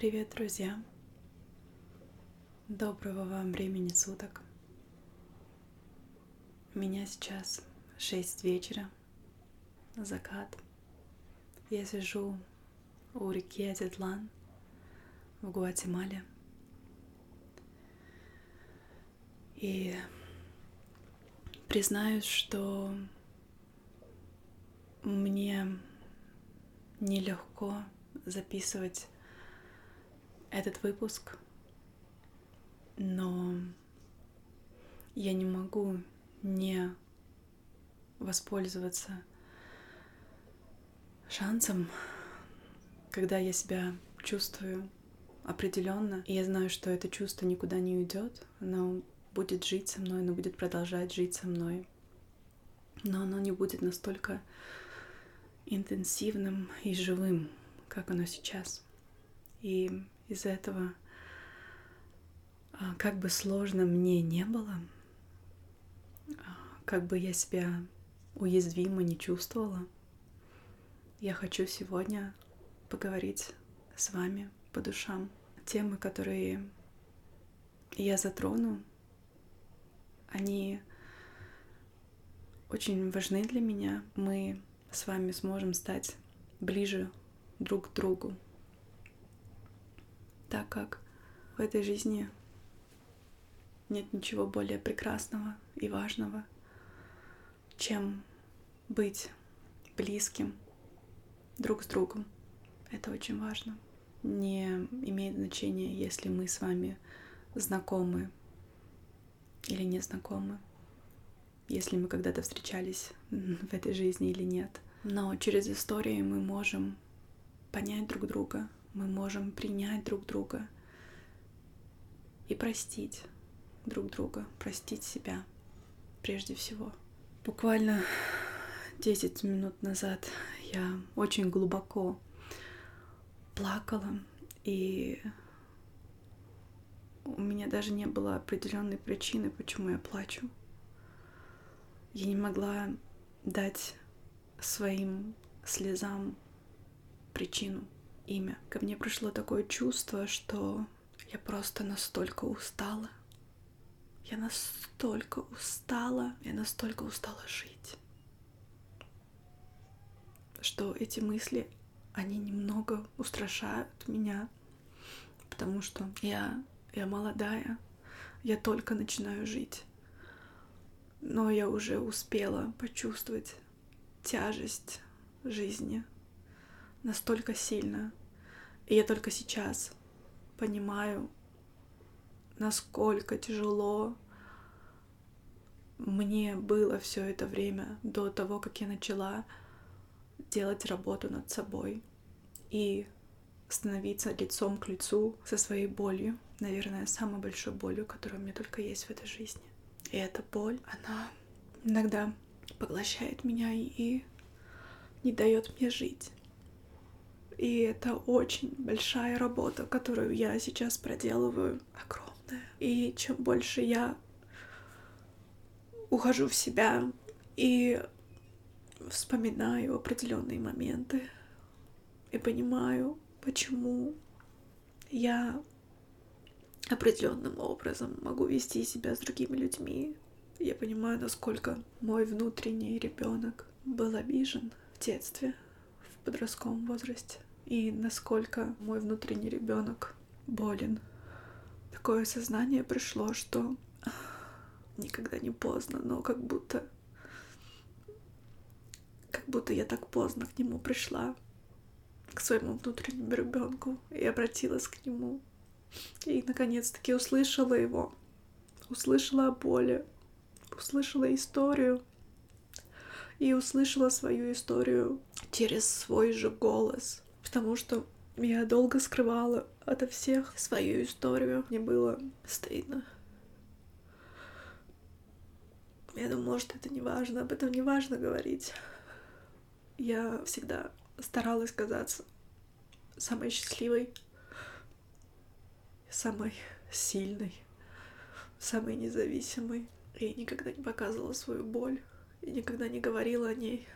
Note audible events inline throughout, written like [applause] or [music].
Привет, друзья! Доброго вам времени суток. Меня сейчас 6 вечера, закат. Я сижу у реки Азетлан в Гватемале. И признаюсь, что мне нелегко записывать этот выпуск, но я не могу не воспользоваться шансом, когда я себя чувствую определенно, и я знаю, что это чувство никуда не уйдет, оно будет жить со мной, оно будет продолжать жить со мной, но оно не будет настолько интенсивным и живым, как оно сейчас. И из-за этого, а, как бы сложно мне не было, а, как бы я себя уязвимо не чувствовала, я хочу сегодня поговорить с вами по душам. Темы, которые я затрону, они очень важны для меня. Мы с вами сможем стать ближе друг к другу, так как в этой жизни нет ничего более прекрасного и важного, чем быть близким друг с другом. Это очень важно. Не имеет значения, если мы с вами знакомы или не знакомы, если мы когда-то встречались [laughs] в этой жизни или нет. Но через истории мы можем понять друг друга, мы можем принять друг друга и простить друг друга, простить себя прежде всего. Буквально 10 минут назад я очень глубоко плакала, и у меня даже не было определенной причины, почему я плачу. Я не могла дать своим слезам причину имя. Ко мне пришло такое чувство, что я просто настолько устала. Я настолько устала, я настолько устала жить, что эти мысли, они немного устрашают меня, потому что я, я молодая, я только начинаю жить, но я уже успела почувствовать тяжесть жизни настолько сильно, и я только сейчас понимаю, насколько тяжело мне было все это время до того, как я начала делать работу над собой и становиться лицом к лицу со своей болью, наверное, самой большой болью, которая у меня только есть в этой жизни. И эта боль, она иногда поглощает меня и не дает мне жить. И это очень большая работа, которую я сейчас проделываю, огромная. И чем больше я ухожу в себя и вспоминаю определенные моменты и понимаю, почему я определенным образом могу вести себя с другими людьми. Я понимаю, насколько мой внутренний ребенок был обижен в детстве, в подростковом возрасте и насколько мой внутренний ребенок болен. Такое сознание пришло, что никогда не поздно, но как будто как будто я так поздно к нему пришла, к своему внутреннему ребенку, и обратилась к нему. И наконец-таки услышала его, услышала о боли, услышала историю и услышала свою историю через свой же голос потому что я долго скрывала ото всех свою историю. Мне было стыдно. Я думаю, может, это не важно, об этом не важно говорить. Я всегда старалась казаться самой счастливой, самой сильной, самой независимой. И никогда не показывала свою боль, и никогда не говорила о ней,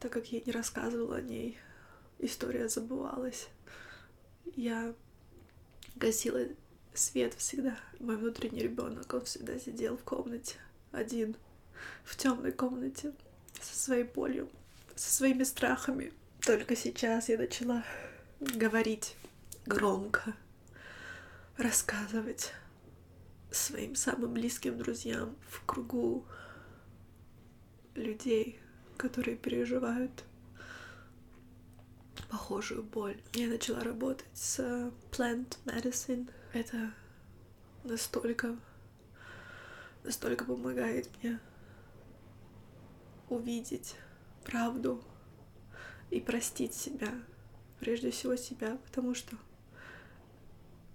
так как я не рассказывала о ней история забывалась. Я гасила свет всегда. Мой внутренний ребенок, он всегда сидел в комнате один, в темной комнате, со своей болью, со своими страхами. Только сейчас я начала говорить громко, рассказывать своим самым близким друзьям в кругу людей, которые переживают похожую боль. Я начала работать с plant medicine. Это настолько, настолько помогает мне увидеть правду и простить себя, прежде всего себя, потому что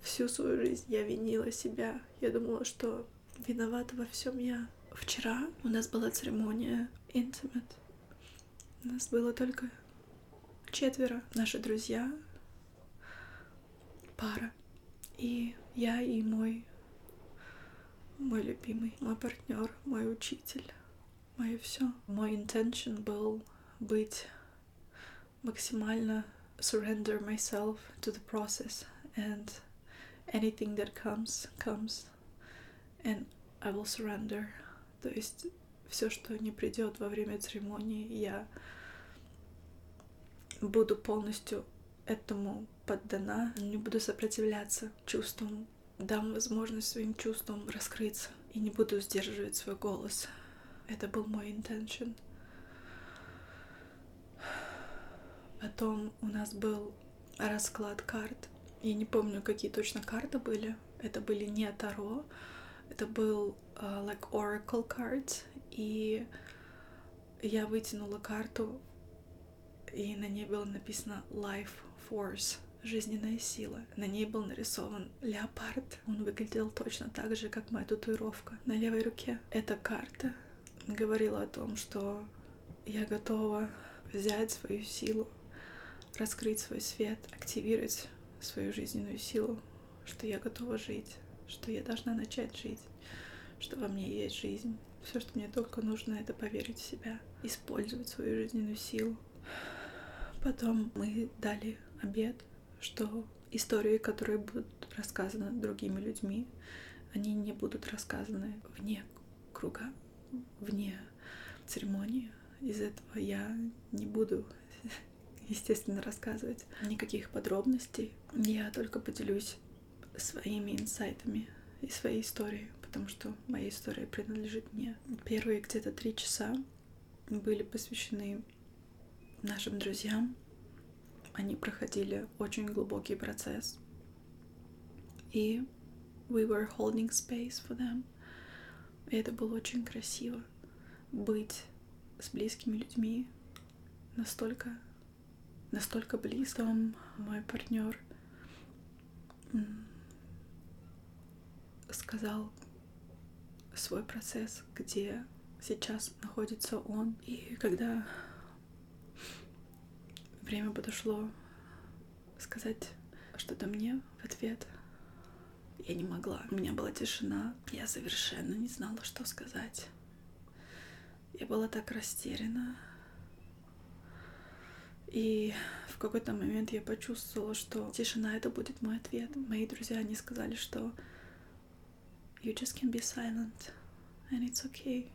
всю свою жизнь я винила себя. Я думала, что виновата во всем я. Вчера у нас была церемония intimate. У нас было только четверо, наши друзья, пара. И я и мой, мой любимый, мой партнер, мой учитель, мое все. Мой intention был быть максимально surrender myself to the process and anything that comes, comes and I will surrender. То есть все, что не придет во время церемонии, я буду полностью этому поддана, не буду сопротивляться чувствам, дам возможность своим чувствам раскрыться и не буду сдерживать свой голос. Это был мой intention. Потом у нас был расклад карт. Я не помню, какие точно карты были. Это были не Таро, это был uh, like Oracle cards. И я вытянула карту и на ней было написано Life Force, жизненная сила. На ней был нарисован леопард. Он выглядел точно так же, как моя татуировка на левой руке. Эта карта говорила о том, что я готова взять свою силу, раскрыть свой свет, активировать свою жизненную силу, что я готова жить, что я должна начать жить, что во мне есть жизнь. Все, что мне только нужно, это поверить в себя, использовать свою жизненную силу, Потом мы дали обед, что истории, которые будут рассказаны другими людьми, они не будут рассказаны вне круга, вне церемонии. Из этого я не буду, [laughs] естественно, рассказывать никаких подробностей. Я только поделюсь своими инсайтами и своей историей, потому что моя история принадлежит мне. Первые где-то три часа были посвящены нашим друзьям. Они проходили очень глубокий процесс. И we were holding space for them. И это было очень красиво. Быть с близкими людьми настолько, настолько близко. Мой партнер сказал свой процесс, где сейчас находится он. И когда время подошло сказать что-то мне в ответ. Я не могла. У меня была тишина. Я совершенно не знала, что сказать. Я была так растеряна. И в какой-то момент я почувствовала, что тишина это будет мой ответ. Мои друзья, они сказали, что you just can be silent and it's okay.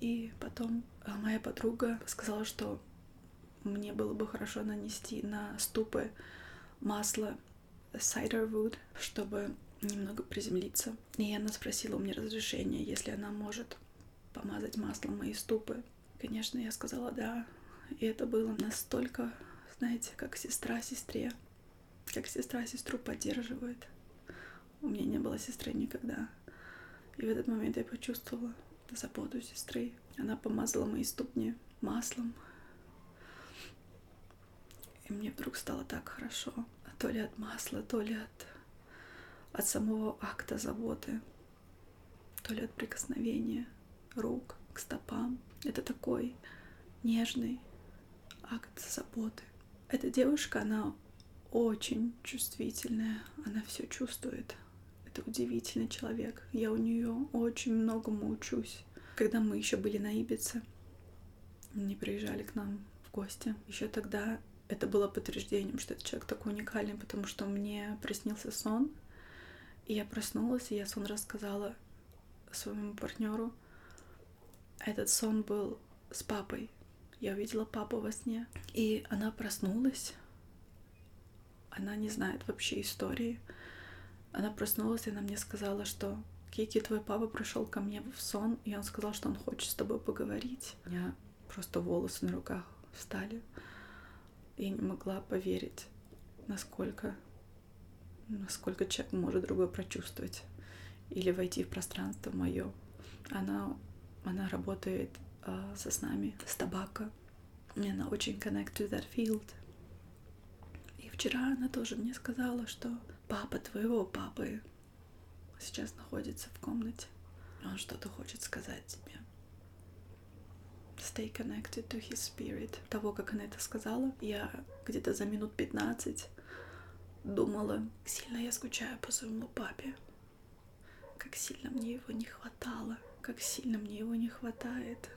И потом а, моя подруга сказала, что мне было бы хорошо нанести на ступы масло cider wood, чтобы немного приземлиться. И она спросила у меня разрешения, если она может помазать маслом мои ступы. Конечно, я сказала да. И это было настолько, знаете, как сестра сестре. Как сестра сестру поддерживает. У меня не было сестры никогда. И в этот момент я почувствовала заботу сестры. Она помазала мои ступни маслом, и мне вдруг стало так хорошо. То ли от масла, то ли от, от самого акта заботы, то ли от прикосновения рук к стопам. Это такой нежный акт заботы. Эта девушка, она очень чувствительная, она все чувствует. Это удивительный человек. Я у нее очень многому учусь. Когда мы еще были на Ибице, они приезжали к нам в гости. Еще тогда это было подтверждением, что этот человек такой уникальный, потому что мне приснился сон, и я проснулась, и я сон рассказала своему партнеру. Этот сон был с папой. Я увидела папу во сне, и она проснулась. Она не знает вообще истории. Она проснулась, и она мне сказала, что Кики, твой папа пришел ко мне в сон, и он сказал, что он хочет с тобой поговорить. У меня просто волосы на руках встали. И не могла поверить, насколько, насколько человек может другой прочувствовать или войти в пространство мое. Она, она работает э, со снами, с табака. И она очень connect to that field. И вчера она тоже мне сказала, что папа твоего папы сейчас находится в комнате. Он что-то хочет сказать. Stay connected to his spirit. Того, как она это сказала, я где-то за минут 15 думала, сильно я скучаю по своему папе. Как сильно мне его не хватало. Как сильно мне его не хватает.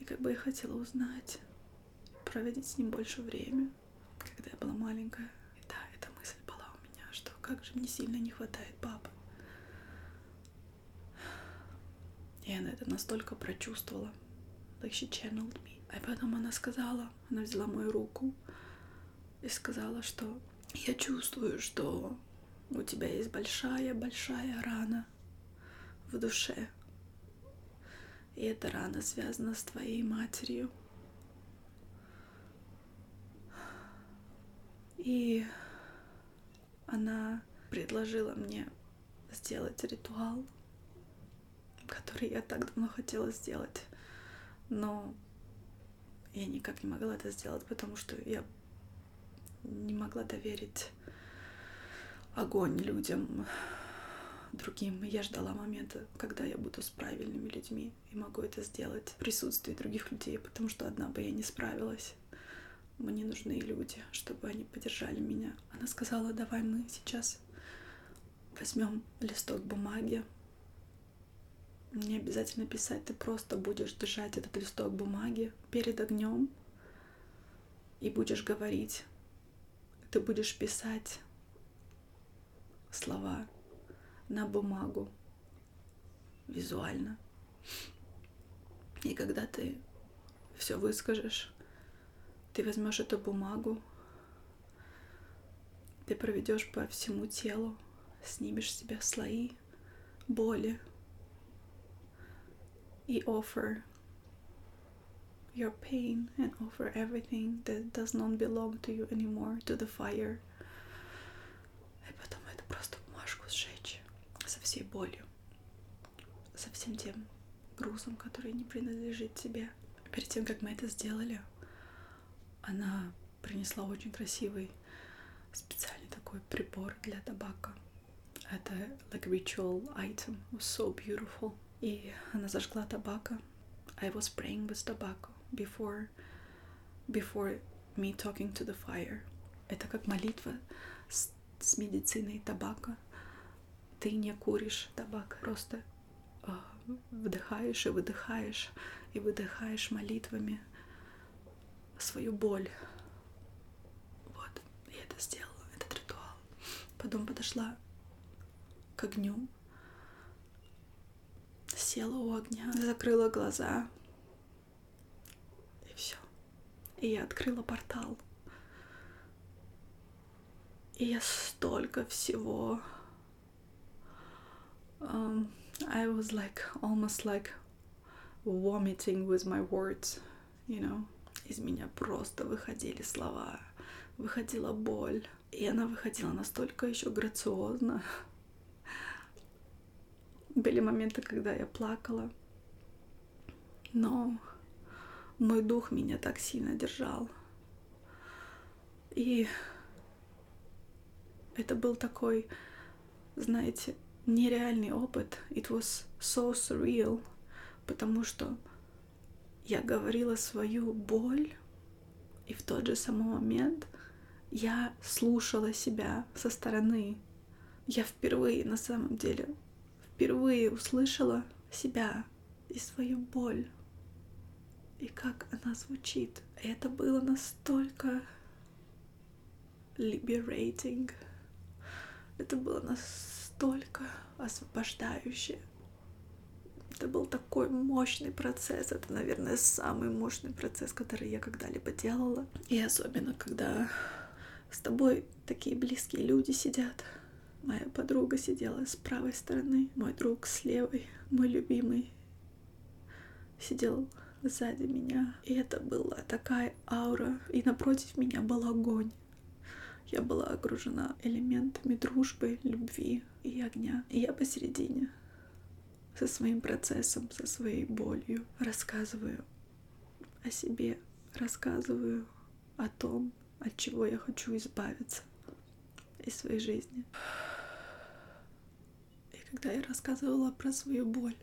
И как бы я хотела узнать, проводить с ним больше времени, когда я была маленькая как же мне сильно не хватает папы. И она это настолько прочувствовала. Like she channeled me. А потом она сказала, она взяла мою руку и сказала, что я чувствую, что у тебя есть большая-большая рана в душе. И эта рана связана с твоей матерью. И она предложила мне сделать ритуал, который я так давно хотела сделать, но я никак не могла это сделать, потому что я не могла доверить огонь людям, другим. Я ждала момента, когда я буду с правильными людьми и могу это сделать в присутствии других людей, потому что одна бы я не справилась. Мне нужны люди, чтобы они поддержали меня. Она сказала, давай мы сейчас возьмем листок бумаги. Не обязательно писать, ты просто будешь держать этот листок бумаги перед огнем и будешь говорить. Ты будешь писать слова на бумагу визуально. И когда ты все выскажешь, ты возьмешь эту бумагу, ты проведешь по всему телу, снимешь с себя слои боли и offer your pain and offer everything that does not belong to you anymore to the fire. И потом это просто бумажку сжечь со всей болью, со всем тем грузом, который не принадлежит тебе. Перед тем, как мы это сделали, она принесла очень красивый специальный такой прибор для табака. Это like ritual item, was so beautiful. И она зажгла табака. I was praying with tobacco before, before me talking to the fire. Это как молитва с, с медициной табака. Ты не куришь табак, просто э, вдыхаешь и выдыхаешь, и выдыхаешь молитвами свою боль. Вот, я это сделала, этот ритуал. Потом подошла к огню, села у огня, закрыла глаза, и все. И я открыла портал. И я столько всего... Um, I was like almost like vomiting with my words, you know из меня просто выходили слова, выходила боль. И она выходила настолько еще грациозно. Были моменты, когда я плакала. Но мой дух меня так сильно держал. И это был такой, знаете, нереальный опыт. It was so surreal, потому что я говорила свою боль, и в тот же самый момент я слушала себя со стороны. Я впервые, на самом деле, впервые услышала себя и свою боль. и как она звучит. И это было настолько liberating. Это было настолько освобождающе. Это был такой мощный процесс. Это, наверное, самый мощный процесс, который я когда-либо делала. И особенно, когда с тобой такие близкие люди сидят. Моя подруга сидела с правой стороны, мой друг с левой, мой любимый сидел сзади меня. И это была такая аура. И напротив меня был огонь. Я была окружена элементами дружбы, любви и огня. И я посередине со своим процессом, со своей болью рассказываю о себе, рассказываю о том, от чего я хочу избавиться из своей жизни. И когда я рассказывала про свою боль,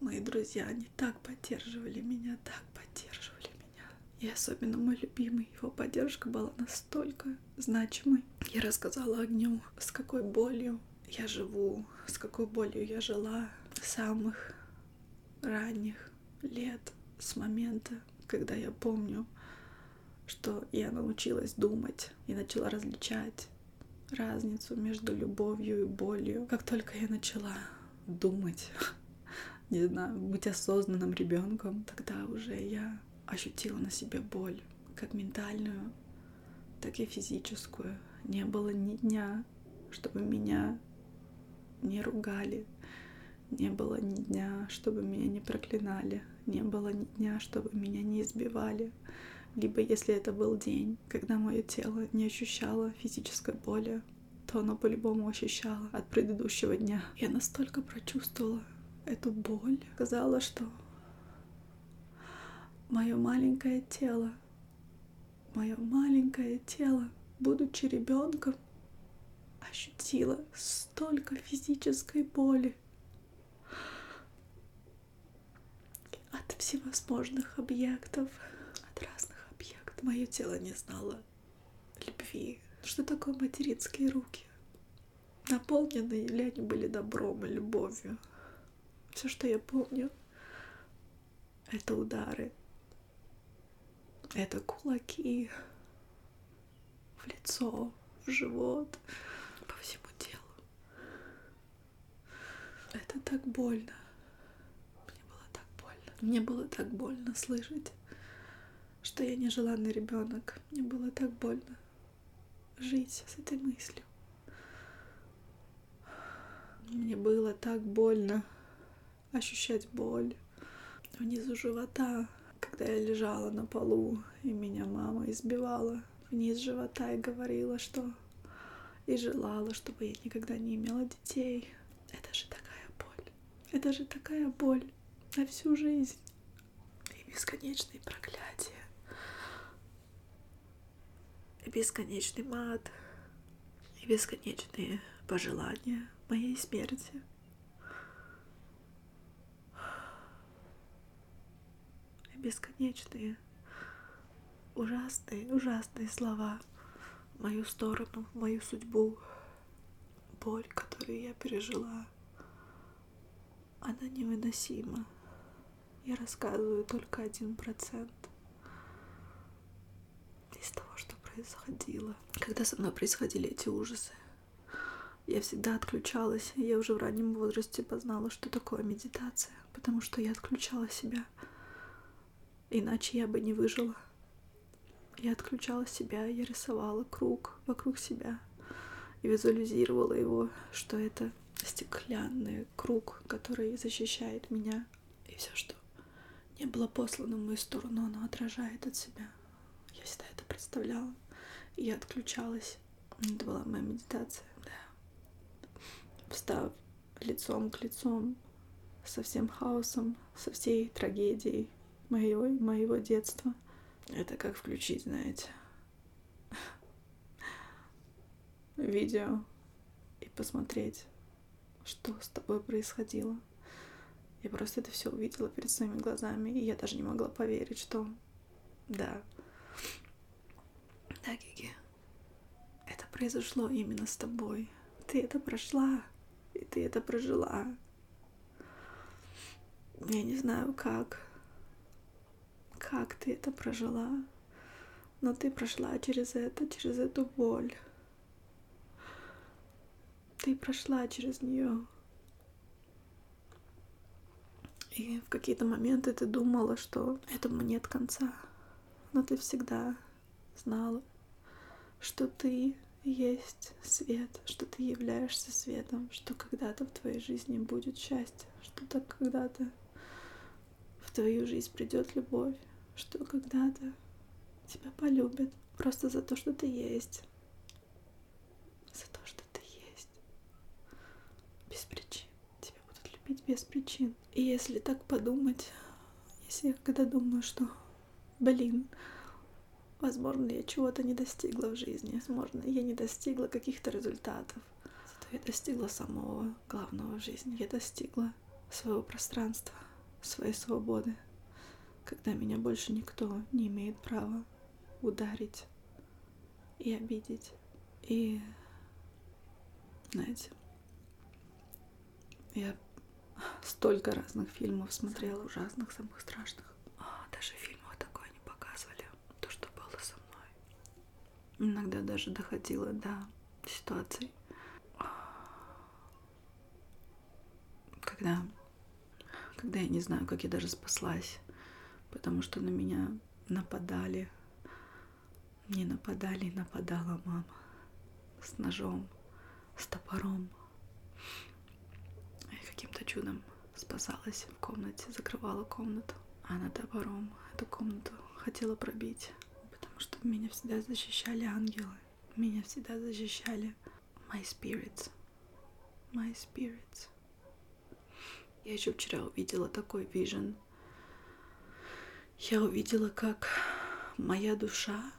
мои друзья, они так поддерживали меня, так поддерживали меня. И особенно мой любимый, его поддержка была настолько значимой. Я рассказала огню, с какой болью я живу, с какой болью я жила с самых ранних лет, с момента, когда я помню, что я научилась думать и начала различать разницу между любовью и болью. Как только я начала думать, [laughs] не знаю, быть осознанным ребенком, тогда уже я ощутила на себе боль, как ментальную, так и физическую. Не было ни дня, чтобы меня не ругали, не было ни дня, чтобы меня не проклинали, не было ни дня, чтобы меня не избивали. Либо если это был день, когда мое тело не ощущало физической боли, то оно по-любому ощущало от предыдущего дня. Я настолько прочувствовала эту боль, сказала, что мое маленькое тело, мое маленькое тело, будучи ребенком, ощутила столько физической боли от всевозможных объектов, от разных. Мое тело не знало любви. Что такое материнские руки? Наполненные ли они были добром и любовью? Все, что я помню, это удары, это кулаки в лицо, в живот, по всему телу. Это так больно. Мне было так больно. Мне было так больно слышать, что я нежеланный ребенок. Мне было так больно жить с этой мыслью. Мне было так больно ощущать боль внизу живота, когда я лежала на полу, и меня мама избивала вниз живота и говорила, что и желала, чтобы я никогда не имела детей. Это же такая боль. Это же такая боль на всю жизнь. И бесконечные проклятия. И бесконечный мат. И бесконечные пожелания моей смерти. бесконечные, ужасные, ужасные слова в мою сторону, в мою судьбу. Боль, которую я пережила, она невыносима. Я рассказываю только один процент из того, что происходило. Когда со мной происходили эти ужасы, я всегда отключалась. Я уже в раннем возрасте познала, что такое медитация, потому что я отключала себя Иначе я бы не выжила. Я отключала себя, я рисовала круг вокруг себя и визуализировала его, что это стеклянный круг, который защищает меня. И все, что не было послано в мою сторону, оно отражает от себя. Я всегда это представляла. Я отключалась. Это была моя медитация, да. Встав лицом к лицом со всем хаосом, со всей трагедией, моего, моего детства. Это как включить, знаете, видео и посмотреть, что с тобой происходило. Я просто это все увидела перед своими глазами, и я даже не могла поверить, что да, да, Гиги, это произошло именно с тобой. Ты это прошла, и ты это прожила. Я не знаю как, как ты это прожила. Но ты прошла через это, через эту боль. Ты прошла через нее. И в какие-то моменты ты думала, что этому нет конца. Но ты всегда знала, что ты есть свет, что ты являешься светом, что когда-то в твоей жизни будет счастье, что так когда-то в твою жизнь придет любовь, что когда-то тебя полюбят просто за то, что ты есть, за то, что ты есть, без причин. Тебя будут любить без причин. И если так подумать, если я когда думаю, что, блин, Возможно, я чего-то не достигла в жизни. Возможно, я не достигла каких-то результатов. Зато я достигла самого главного в жизни. Я достигла своего пространства, своей свободы, когда меня больше никто не имеет права ударить и обидеть. И, знаете, я столько разных фильмов смотрела, ужасных, самых страшных. А, даже фильм Иногда даже доходило до ситуаций, когда, когда я не знаю, как я даже спаслась, потому что на меня нападали, не нападали, нападала мама с ножом, с топором. И каким-то чудом спасалась в комнате, закрывала комнату, а она топором эту комнату хотела пробить что меня всегда защищали ангелы. Меня всегда защищали my spirits. My spirits. Я еще вчера увидела такой вижен. Я увидела, как моя душа,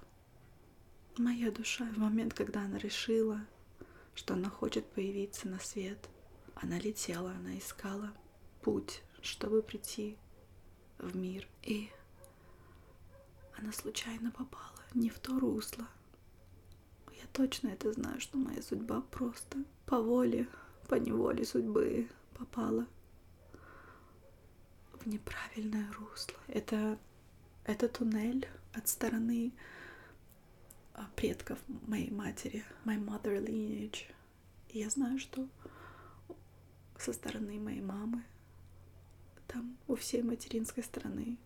моя душа в момент, когда она решила, что она хочет появиться на свет, она летела, она искала путь, чтобы прийти в мир. И она случайно попала не в то русло. Я точно это знаю, что моя судьба просто по воле, по неволе судьбы попала в неправильное русло. Это, это туннель от стороны а, предков моей матери, my mother lineage. Я знаю, что со стороны моей мамы, там у всей материнской стороны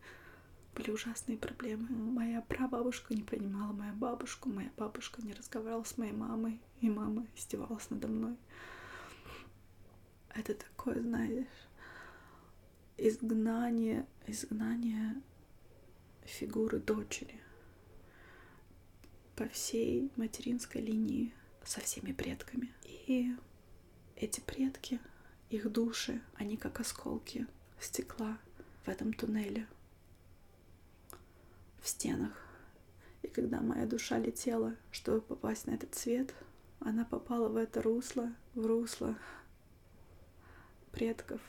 были ужасные проблемы. Моя прабабушка не принимала мою бабушку, моя бабушка не разговаривала с моей мамой, и мама издевалась надо мной. Это такое, знаешь, изгнание, изгнание фигуры дочери по всей материнской линии со всеми предками. И эти предки, их души, они как осколки стекла в этом туннеле — в стенах. И когда моя душа летела, чтобы попасть на этот свет, она попала в это русло, в русло предков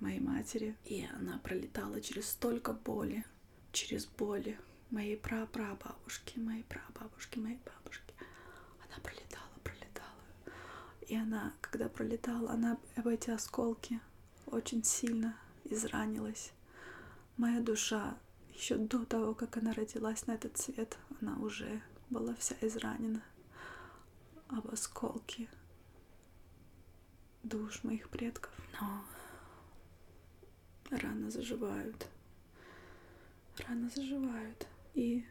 моей матери. И она пролетала через столько боли, через боли моей прапрабабушки, моей прабабушки, моей бабушки. Она пролетала, пролетала. И она, когда пролетала, она об эти осколки очень сильно изранилась. Моя душа еще до того, как она родилась на этот свет, она уже была вся изранена об осколки душ моих предков. Но рано заживают. Рано заживают. И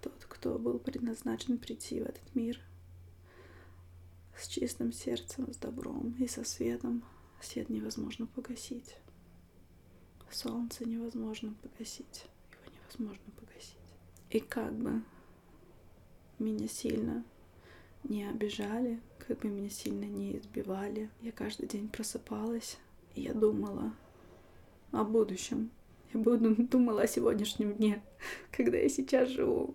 тот, кто был предназначен прийти в этот мир с чистым сердцем, с добром и со светом, свет невозможно погасить. Солнце невозможно погасить. Его невозможно погасить. И как бы меня сильно не обижали, как бы меня сильно не избивали, я каждый день просыпалась, и я думала о будущем. Я буду [laughs] думала о сегодняшнем дне, [laughs] когда я сейчас живу,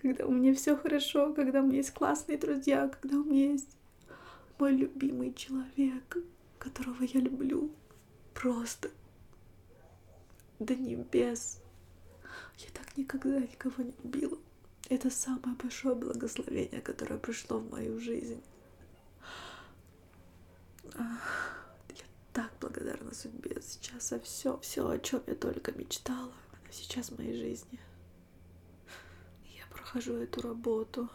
когда у меня все хорошо, когда у меня есть классные друзья, когда у меня есть мой любимый человек, которого я люблю. Просто до небес. Я так никогда никого не любила. Это самое большое благословение, которое пришло в мою жизнь. Я так благодарна судьбе сейчас за все, все, о чем я только мечтала, оно сейчас в моей жизни. Я прохожу эту работу,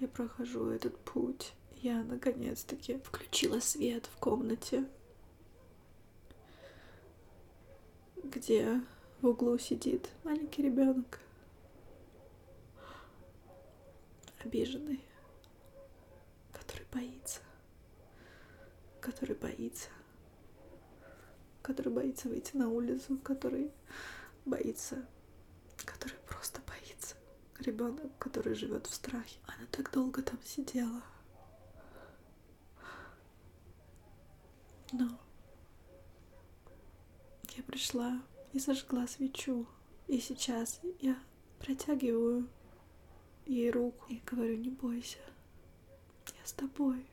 я прохожу этот путь. Я наконец-таки включила свет в комнате, где в углу сидит маленький ребенок, обиженный, который боится, который боится, который боится выйти на улицу, который боится, который просто боится. Ребенок, который живет в страхе. Она так долго там сидела. Но я пришла и зажгла свечу. И сейчас я протягиваю ей руку и говорю, не бойся, я с тобой.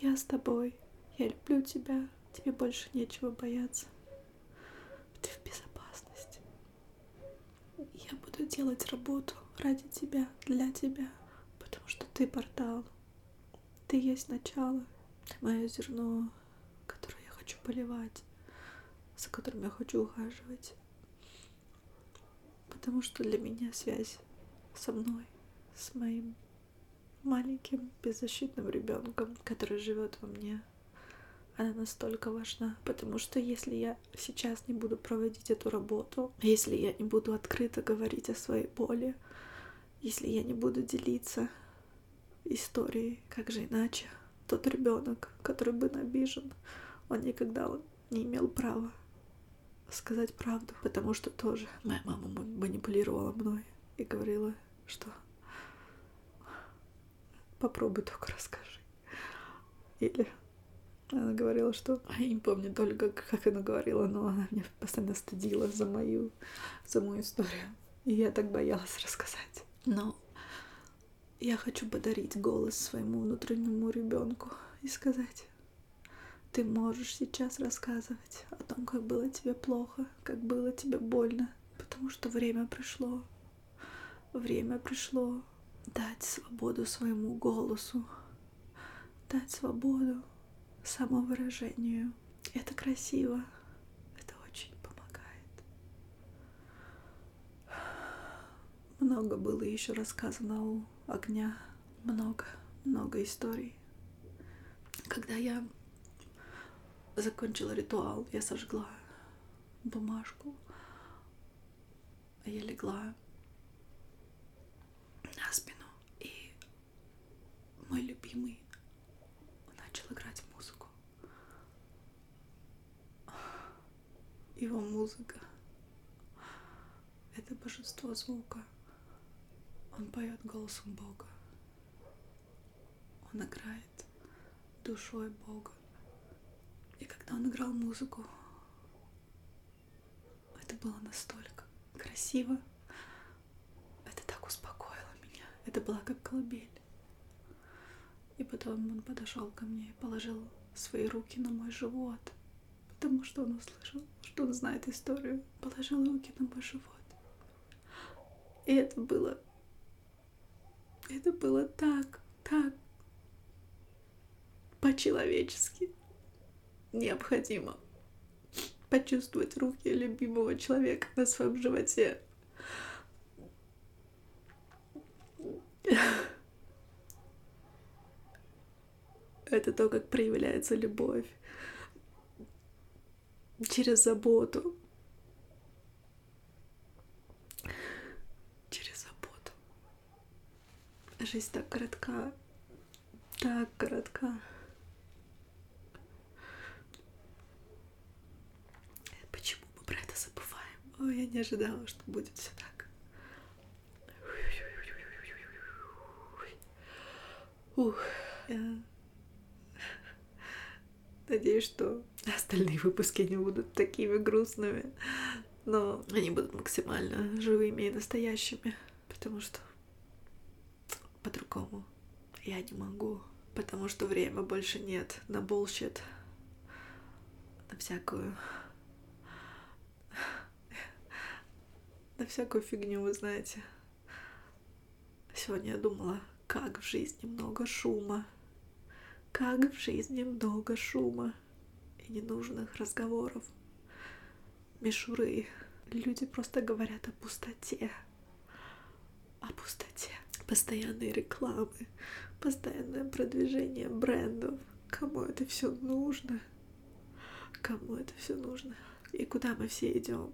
Я с тобой. Я люблю тебя. Тебе больше нечего бояться. Ты в безопасности. Я буду делать работу ради тебя, для тебя, потому что ты портал. Ты есть начало. Ты мое зерно, которое я хочу поливать, за которым я хочу ухаживать. Потому что для меня связь со мной, с моим маленьким беззащитным ребенком, который живет во мне, она настолько важна, потому что если я сейчас не буду проводить эту работу, если я не буду открыто говорить о своей боли, если я не буду делиться историей, как же иначе, тот ребенок, который был обижен, он никогда не имел права сказать правду, потому что тоже моя мама манипулировала мной и говорила, что попробуй только расскажи. Или она говорила, что... Я не помню только, как она говорила, но она меня постоянно стыдила за мою, за мою историю. И я так боялась рассказать. Но я хочу подарить голос своему внутреннему ребенку и сказать, ты можешь сейчас рассказывать о том, как было тебе плохо, как было тебе больно, потому что время пришло. Время пришло дать свободу своему голосу, дать свободу самовыражению. Это красиво, это очень помогает. Много было еще рассказано у огня, много, много историй. Когда я закончила ритуал, я сожгла бумажку, я легла на спину, и мой любимый начал играть музыку. Его музыка — это божество звука. Он поет голосом Бога. Он играет душой Бога. Когда он играл музыку, это было настолько красиво. Это так успокоило меня. Это была как колыбель. И потом он подошел ко мне и положил свои руки на мой живот, потому что он услышал, что он знает историю. Положил руки на мой живот. И это было... Это было так, так по-человечески необходимо почувствовать руки любимого человека на своем животе. Это то, как проявляется любовь через заботу. Через заботу. Жизнь так коротка, так коротка. Почему мы про это забываем? Ой, не ожидала, что будет все так. Ух, я Надеюсь, что остальные выпуски не будут такими грустными, но они будут максимально живыми и настоящими, потому что по-другому я не могу, потому что время больше нет на bullshit, на всякую на всякую фигню, вы знаете. Сегодня я думала, как в жизни много шума, как в жизни много шума. и ненужных разговоров, мишуры. Люди просто говорят о пустоте, о пустоте. Постоянные рекламы, постоянное продвижение брендов. Кому это все нужно? Кому это все нужно? И куда мы все идем?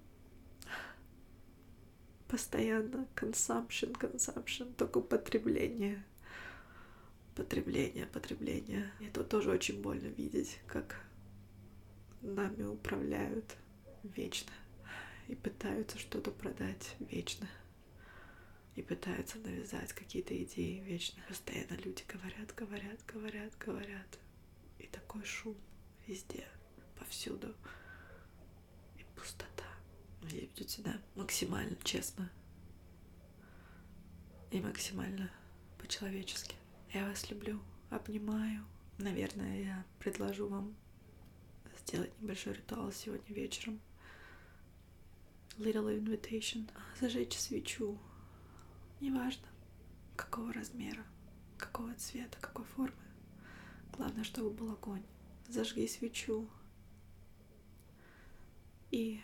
Постоянно consumption, consumption, только потребление. Потребление, потребление. Это тоже очень больно видеть, как нами управляют вечно и пытаются что-то продать вечно и пытаются навязать какие-то идеи вечно. Постоянно люди говорят, говорят, говорят, говорят. И такой шум везде, повсюду. И пустота. Они ведут себя максимально честно и максимально по-человечески. Я вас люблю, обнимаю. Наверное, я предложу вам сделать небольшой ритуал сегодня вечером. Little invitation. Зажечь свечу. Неважно, какого размера, какого цвета, какой формы. Главное, чтобы был огонь. Зажги свечу. И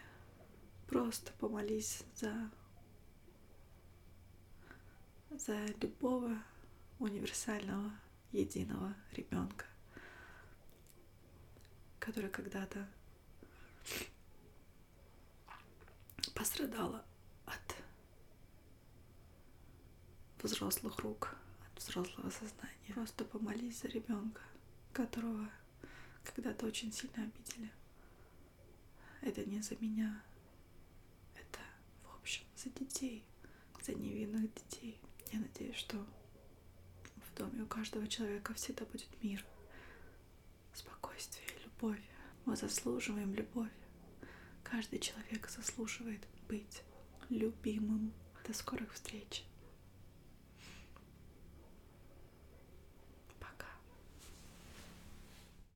просто помолись за за любого универсального, единого ребенка, который когда-то пострадала от взрослых рук, от взрослого сознания. Просто помолись за ребенка, которого когда-то очень сильно обидели. Это не за меня, общем за детей, за невинных детей. Я надеюсь, что в доме у каждого человека всегда будет мир, спокойствие, любовь. Мы заслуживаем любовь. Каждый человек заслуживает быть любимым. До скорых встреч!